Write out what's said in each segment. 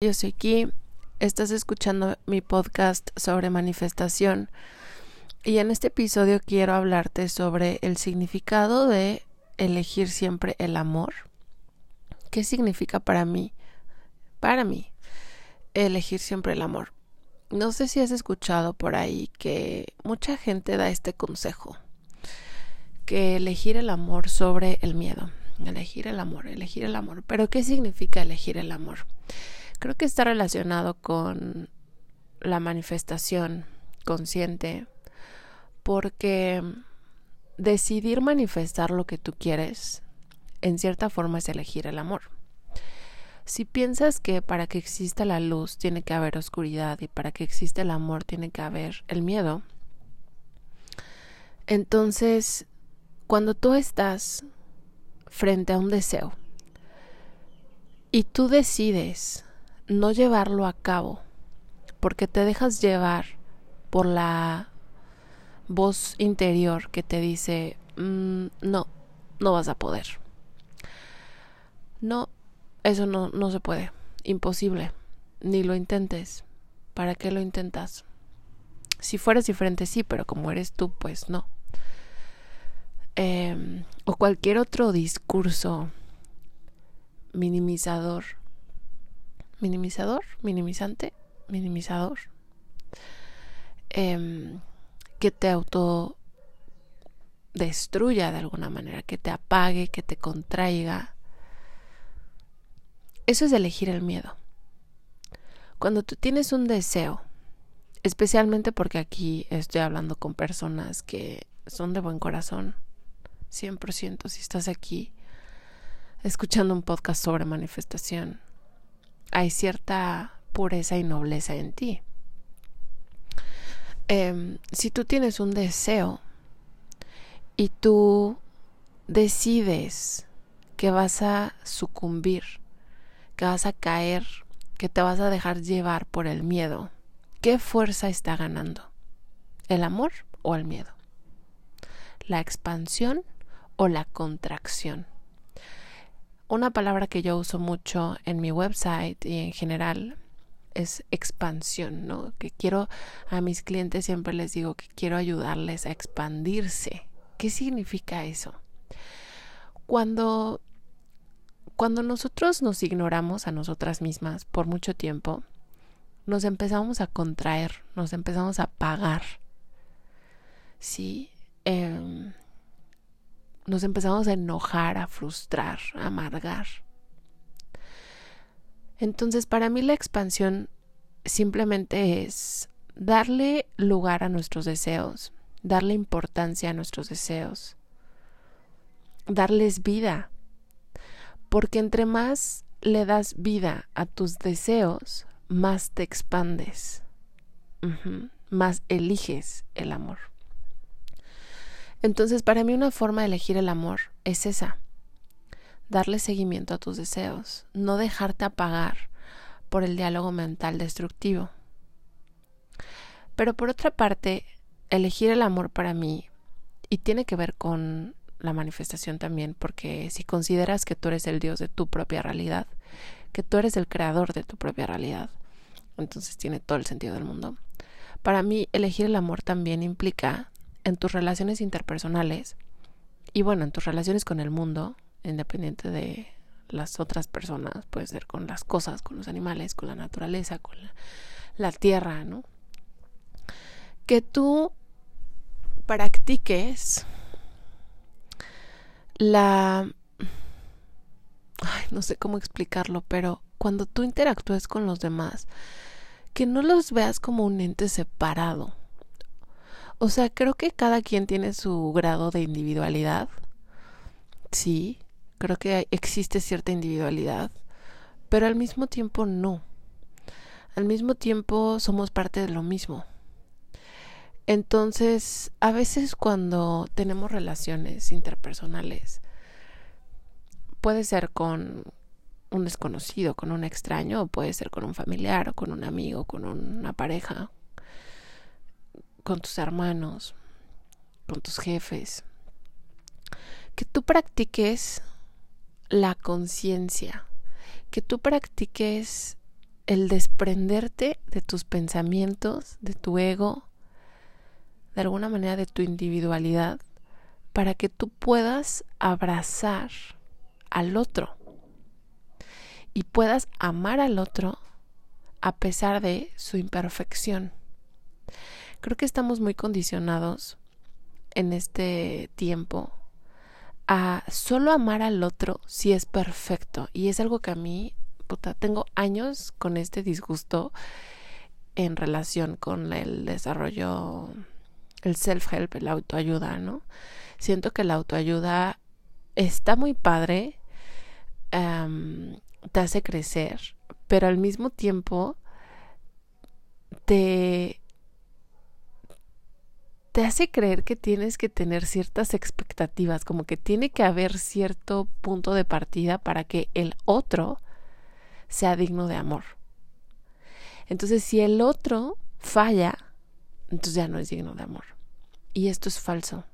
Yo soy Ki, estás escuchando mi podcast sobre manifestación y en este episodio quiero hablarte sobre el significado de elegir siempre el amor. ¿Qué significa para mí? Para mí, elegir siempre el amor. No sé si has escuchado por ahí que mucha gente da este consejo, que elegir el amor sobre el miedo, elegir el amor, elegir el amor. Pero ¿qué significa elegir el amor? Creo que está relacionado con la manifestación consciente, porque decidir manifestar lo que tú quieres, en cierta forma es elegir el amor. Si piensas que para que exista la luz tiene que haber oscuridad y para que exista el amor tiene que haber el miedo, entonces cuando tú estás frente a un deseo y tú decides no llevarlo a cabo, porque te dejas llevar por la voz interior que te dice, mm, no, no vas a poder. No, eso no, no se puede, imposible, ni lo intentes. ¿Para qué lo intentas? Si fueras diferente, sí, pero como eres tú, pues no. Eh, o cualquier otro discurso minimizador minimizador, minimizante, minimizador, eh, que te auto destruya de alguna manera, que te apague, que te contraiga. Eso es elegir el miedo. Cuando tú tienes un deseo, especialmente porque aquí estoy hablando con personas que son de buen corazón, 100% si estás aquí escuchando un podcast sobre manifestación, hay cierta pureza y nobleza en ti. Em, si tú tienes un deseo y tú decides que vas a sucumbir, que vas a caer, que te vas a dejar llevar por el miedo, ¿qué fuerza está ganando? ¿El amor o el miedo? ¿La expansión o la contracción? Una palabra que yo uso mucho en mi website y en general es expansión, ¿no? Que quiero a mis clientes siempre les digo que quiero ayudarles a expandirse. ¿Qué significa eso? Cuando cuando nosotros nos ignoramos a nosotras mismas por mucho tiempo, nos empezamos a contraer, nos empezamos a apagar. Sí, eh, nos empezamos a enojar, a frustrar, a amargar. Entonces, para mí la expansión simplemente es darle lugar a nuestros deseos, darle importancia a nuestros deseos, darles vida. Porque entre más le das vida a tus deseos, más te expandes, más eliges el amor. Entonces, para mí una forma de elegir el amor es esa, darle seguimiento a tus deseos, no dejarte apagar por el diálogo mental destructivo. Pero por otra parte, elegir el amor para mí, y tiene que ver con la manifestación también, porque si consideras que tú eres el Dios de tu propia realidad, que tú eres el creador de tu propia realidad, entonces tiene todo el sentido del mundo. Para mí, elegir el amor también implica en tus relaciones interpersonales y bueno, en tus relaciones con el mundo, independiente de las otras personas, puede ser con las cosas, con los animales, con la naturaleza, con la, tierra, ¿no? Que tú practiques la... Ay, no sé cómo explicarlo, pero cuando tú interactúes con los demás, que no los veas como un ente separado, o sea, creo que cada quien tiene su grado de individualidad. Sí, creo que existe cierta individualidad, pero al mismo tiempo no. Al mismo tiempo somos parte de lo mismo. Entonces, a veces cuando tenemos relaciones interpersonales, puede ser con un desconocido, con un extraño, o puede ser con un familiar, o con un amigo, con una pareja, con tus hermanos, con tus jefes, que tú practiques la conciencia, que tú practiques el desprenderte de tus pensamientos, de tu ego, de alguna manera de tu individualidad, para que tú puedas abrazar al otro y puedas amar al otro a pesar de su imperfección. Creo que estamos muy condicionados en este tiempo a solo amar al otro si es perfecto. Y es algo que a mí, puta, tengo años con este disgusto en relación con el desarrollo, el self-help, la autoayuda, ¿no? Siento que la autoayuda está muy padre, te hace crecer, pero al mismo tiempo te te hace creer que tienes que tener ciertas expectativas, como que tiene que haber cierto punto de partida para que el otro sea digno de amor. Entonces, si el otro falla, entonces ya no es digno de amor. Y esto es falso.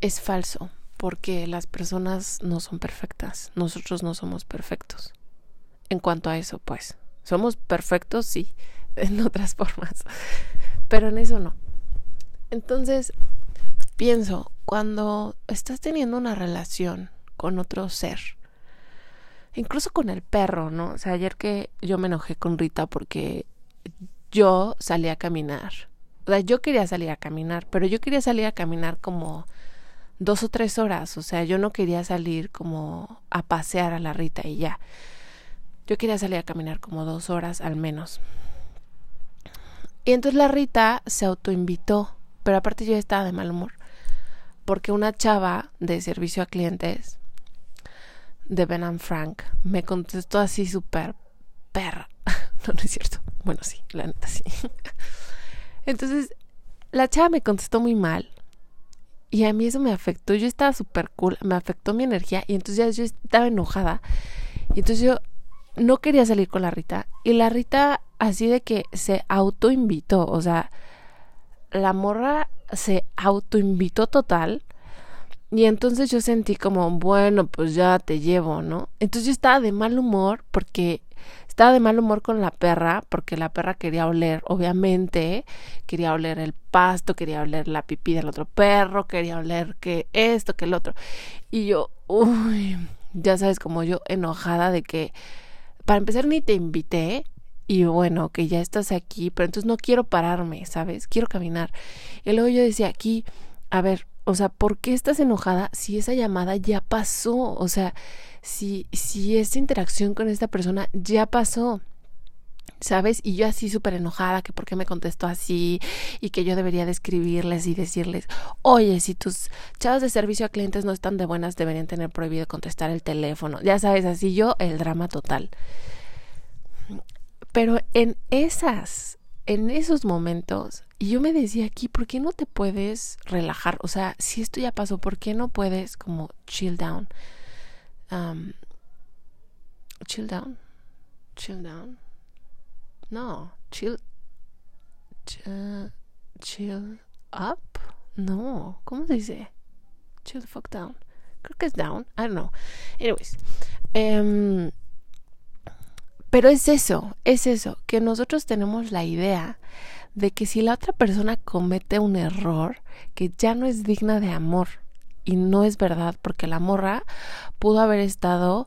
Es falso porque las personas no son perfectas. Nosotros no somos perfectos. En cuanto a eso, pues, somos perfectos, sí, en otras formas, pero en eso no. Entonces, pienso, cuando estás teniendo una relación con otro ser, incluso con el perro, ¿no? O sea, ayer que yo me enojé con Rita porque yo salí a caminar. O sea, yo quería salir a caminar, pero yo quería salir a caminar como dos o tres horas. O sea, yo no quería salir como a pasear a la Rita y ya. Yo quería salir a caminar como dos horas al menos. Y entonces la Rita se autoinvitó pero aparte yo estaba de mal humor. Porque una chava de servicio a clientes de Ben Frank me contestó así súper perra. No, no es cierto. Bueno, sí, la neta sí. Entonces, la chava me contestó muy mal. Y a mí eso me afectó. Yo estaba súper cool. Me afectó mi energía. Y entonces ya yo estaba enojada. Y entonces yo no quería salir con la Rita. Y la Rita así de que se autoinvitó. O sea, la morra se autoinvitó total. Y entonces yo sentí como, bueno, pues ya te llevo, ¿no? Entonces yo estaba de mal humor porque estaba de mal humor con la perra, porque la perra quería oler, obviamente, quería oler el pasto, quería oler la pipí del otro perro, quería oler que esto, que el otro. Y yo, uy, ya sabes, como yo enojada de que, para empezar, ni te invité, y bueno, que ya estás aquí, pero entonces no quiero pararme, ¿sabes? Quiero caminar. Y luego yo decía aquí, a ver, o sea, ¿por qué estás enojada si esa llamada ya pasó? O sea, si, si esta interacción con esta persona ya pasó. ¿Sabes? Y yo así súper enojada, que por qué me contestó así y que yo debería de escribirles y decirles, oye, si tus chavos de servicio a clientes no están de buenas, deberían tener prohibido contestar el teléfono. Ya sabes, así yo, el drama total. Pero en esas, en esos momentos, yo me decía aquí, ¿por qué no te puedes relajar? O sea, si esto ya pasó, ¿por qué no puedes como chill down? Um, chill down. Chill down. No, chill. chill up. No, ¿cómo se dice? Chill the fuck down. Creo que es down. I don't know. Anyways. Um, pero es eso, es eso, que nosotros tenemos la idea de que si la otra persona comete un error, que ya no es digna de amor. Y no es verdad, porque la morra pudo haber estado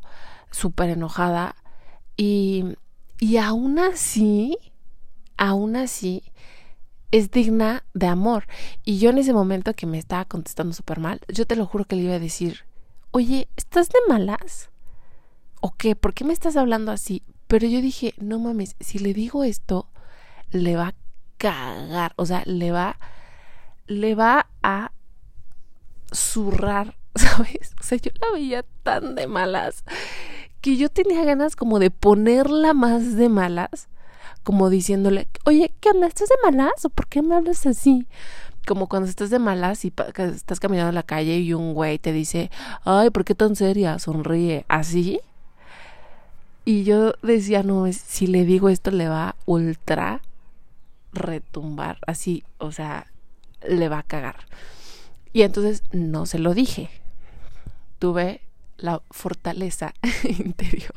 súper enojada y, y aún así, aún así, es digna de amor. Y yo en ese momento que me estaba contestando súper mal, yo te lo juro que le iba a decir, oye, ¿estás de malas? ¿O qué? ¿Por qué me estás hablando así? Pero yo dije, no mames, si le digo esto, le va a cagar, o sea, le va, le va a zurrar, ¿sabes? O sea, yo la veía tan de malas que yo tenía ganas como de ponerla más de malas, como diciéndole, oye, ¿qué onda? ¿Estás de malas? ¿O por qué me hablas así? Como cuando estás de malas y estás caminando en la calle y un güey te dice, ay, ¿por qué tan seria? Sonríe, así. Y yo decía, no, si le digo esto le va ultra retumbar, así, o sea, le va a cagar. Y entonces no se lo dije. Tuve la fortaleza interior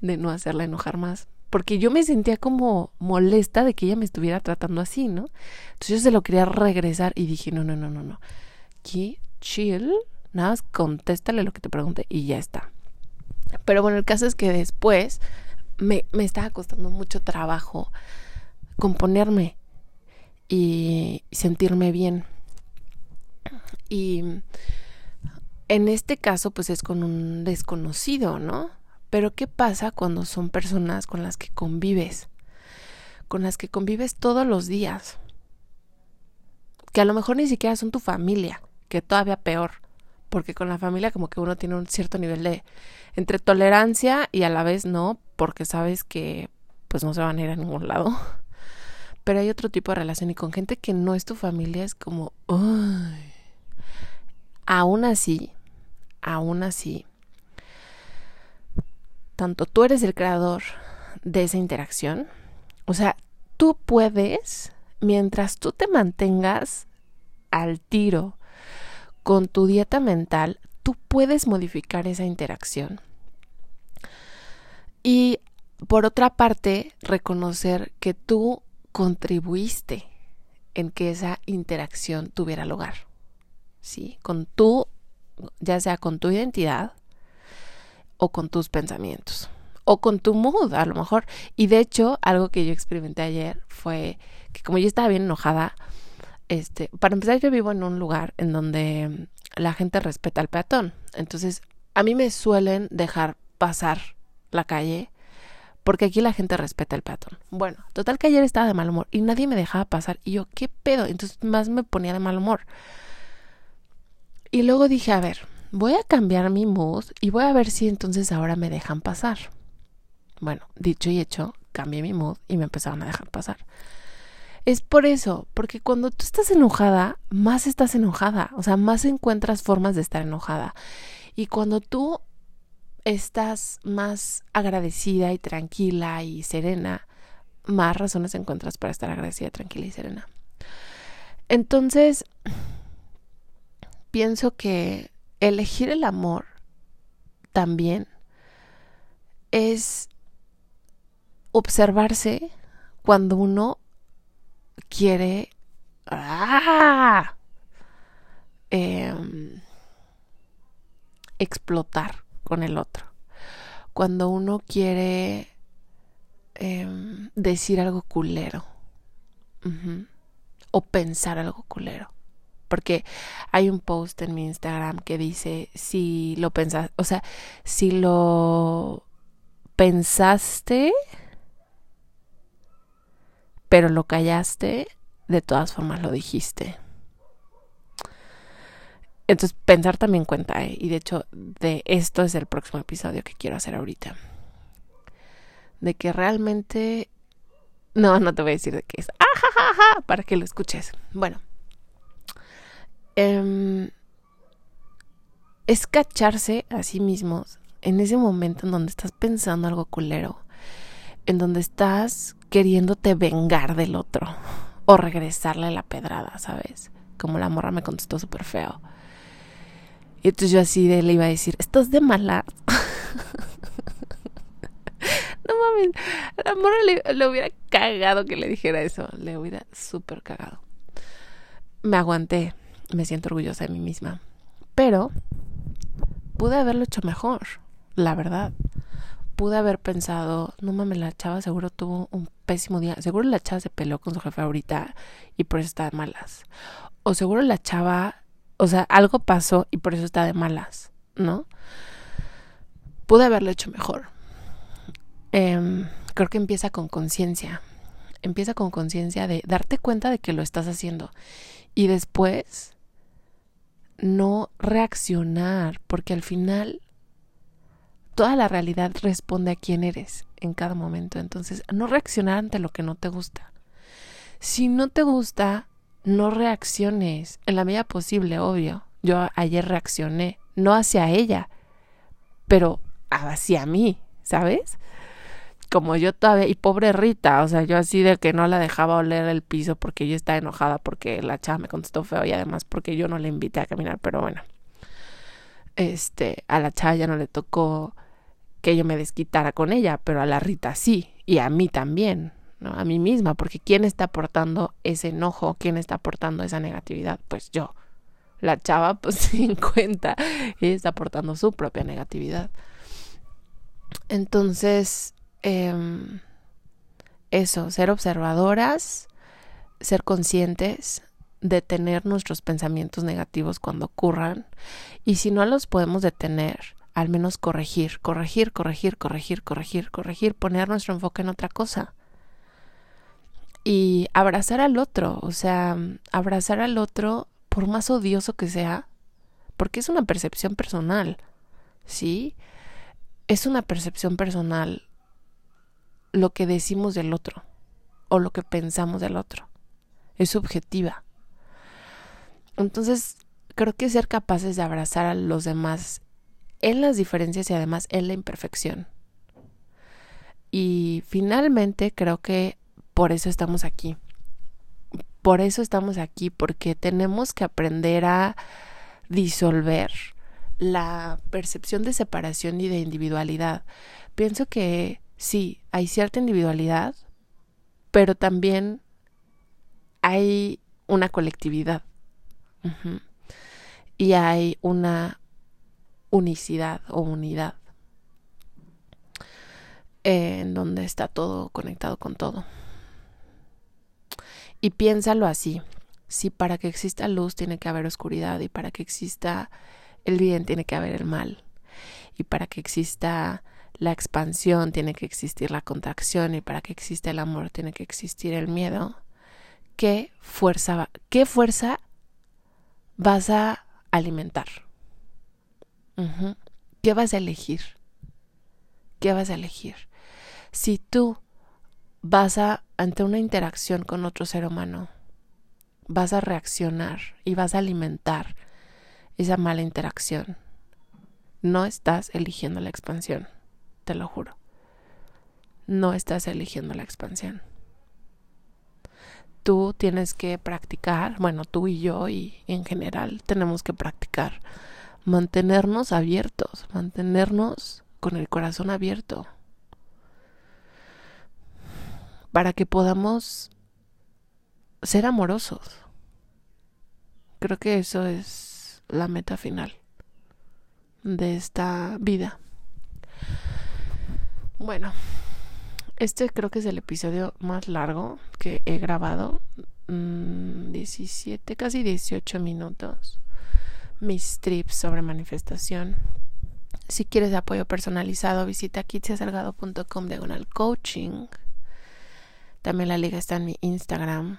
de no hacerla enojar más. Porque yo me sentía como molesta de que ella me estuviera tratando así, ¿no? Entonces yo se lo quería regresar y dije, no, no, no, no, no. Aquí, chill, nada más contéstale lo que te pregunte y ya está. Pero bueno, el caso es que después me, me estaba costando mucho trabajo componerme y sentirme bien. Y en este caso, pues es con un desconocido, ¿no? Pero ¿qué pasa cuando son personas con las que convives? Con las que convives todos los días. Que a lo mejor ni siquiera son tu familia, que todavía peor. Porque con la familia como que uno tiene un cierto nivel de entre tolerancia y a la vez no, porque sabes que pues no se van a ir a ningún lado. Pero hay otro tipo de relación y con gente que no es tu familia es como, aún así, aún así, tanto tú eres el creador de esa interacción, o sea, tú puedes, mientras tú te mantengas al tiro con tu dieta mental, tú puedes modificar esa interacción. Y por otra parte, reconocer que tú contribuiste en que esa interacción tuviera lugar. ¿Sí? Con tu, ya sea con tu identidad o con tus pensamientos o con tu mood a lo mejor. Y de hecho, algo que yo experimenté ayer fue que como yo estaba bien enojada, este, para empezar yo vivo en un lugar en donde la gente respeta al peatón. Entonces, a mí me suelen dejar pasar la calle porque aquí la gente respeta el peatón. Bueno, total que ayer estaba de mal humor y nadie me dejaba pasar y yo, ¿qué pedo? Entonces más me ponía de mal humor. Y luego dije, a ver, voy a cambiar mi mood y voy a ver si entonces ahora me dejan pasar. Bueno, dicho y hecho, cambié mi mood y me empezaron a dejar pasar. Es por eso, porque cuando tú estás enojada, más estás enojada, o sea, más encuentras formas de estar enojada. Y cuando tú estás más agradecida y tranquila y serena, más razones encuentras para estar agradecida, tranquila y serena. Entonces, pienso que elegir el amor también es observarse cuando uno quiere ¡ah! em, explotar con el otro. Cuando uno quiere em, decir algo culero. O pensar algo culero. Porque hay un post en mi Instagram que dice, si lo pensas, o sea, si lo pensaste, pero lo callaste, de todas formas lo dijiste. Entonces, pensar también cuenta, ¿eh? y de hecho, de esto es el próximo episodio que quiero hacer ahorita. De que realmente. No, no te voy a decir de qué es. ¡Ah, Para que lo escuches. Bueno. Em, es cacharse a sí mismos en ese momento en donde estás pensando algo culero. En donde estás queriéndote vengar del otro. O regresarle la pedrada, ¿sabes? Como la morra me contestó súper feo y entonces yo así de le iba a decir, ¿estás de mala? no mames, la morra le, le, hubiera cagado que le dijera eso, le hubiera súper cagado. Me aguanté, me siento orgullosa de mí misma, pero pude haberlo hecho mejor, la verdad. Pude haber pensado, no mames, la chava seguro tuvo un pésimo día, seguro la chava se peleó con su jefe ahorita y por eso está de malas. O seguro la chava o sea, algo pasó y por eso está de malas, ¿no? Pude haberlo hecho mejor. Em, creo que empieza con conciencia. Empieza con conciencia de darte cuenta de que lo estás haciendo. Y después no reaccionar, porque al final toda la realidad responde a quién eres en cada momento. Entonces, no reaccionar ante lo que no te gusta. Si no te gusta, no reacciones en la medida posible, obvio. Yo ayer reaccioné, no hacia ella, pero hacia mí, ¿sabes? Como yo todavía, y pobre Rita, o sea, yo así de que no la dejaba oler el piso porque yo estaba enojada porque la chava me contestó feo y además porque yo no le invité a caminar, pero bueno. Este, a la chava ya no le tocó que yo me desquitara con ella, pero a la Rita sí, y a mí también, ¿no? A mí misma, porque ¿quién está aportando ese enojo? ¿Quién está aportando esa negatividad? Pues yo. La chava, pues sin cuenta, ella está aportando su propia negatividad. Entonces, em, eso, ser observadoras, ser conscientes, detener nuestros pensamientos negativos cuando ocurran y si no los podemos detener, al menos corregir, corregir, corregir, corregir, corregir, corregir, poner nuestro enfoque en otra cosa. Y abrazar al otro, o sea, abrazar al otro por más odioso que sea, porque es una percepción personal, ¿sí? Es una percepción personal lo que decimos del otro o lo que pensamos del otro. Es subjetiva. Entonces, creo que ser capaces de abrazar a los demás en las diferencias y además en la imperfección. Y finalmente creo que por eso estamos aquí. Por eso estamos aquí, porque tenemos que aprender a disolver la percepción de separación y de individualidad. Pienso que sí, hay cierta individualidad, pero también hay una colectividad. Y hay una unicidad o unidad en donde está todo conectado con todo. Y piénsalo así, si para que exista luz tiene que haber oscuridad y para que exista el bien tiene que haber el mal y para que exista la expansión tiene que existir la contracción y para que exista el amor tiene que existir el miedo, ¿qué fuerza, qué fuerza vas a alimentar? ¿Qué vas a elegir? ¿Qué vas a elegir? Si tú vas a, ante una interacción con otro ser humano, vas a reaccionar y vas a alimentar esa mala interacción, no estás eligiendo la expansión, te lo juro. No estás eligiendo la expansión. Tú tienes que practicar, bueno, tú y yo y en general tenemos que practicar mantenernos abiertos, mantenernos con el corazón abierto, para que podamos ser amorosos. Creo que eso es la meta final de esta vida. Bueno, este creo que es el episodio más largo que he grabado. 17, mm, casi 18 minutos mis trips sobre manifestación. Si quieres apoyo personalizado, visita kitsiasalgado.com diagonal coaching. También la liga está en mi Instagram.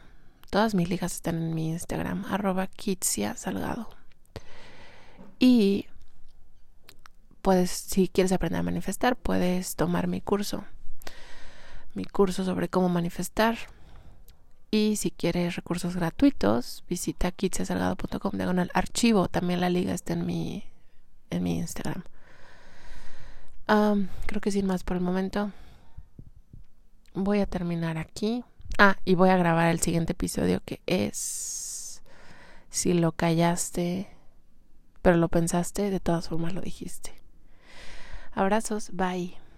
Todas mis ligas están en mi Instagram, arroba Kitsia Salgado. Y puedes, si quieres aprender a manifestar, puedes tomar mi curso. Mi curso sobre cómo manifestar y si quieres recursos gratuitos, visita kitsesalgado.com diagonal archivo. También la liga está en mi, en mi Instagram. creo que sin más por el momento. Voy a terminar aquí. Ah, y voy a grabar el siguiente episodio que es si lo callaste, pero lo pensaste, de todas formas lo dijiste. Abrazos, bye.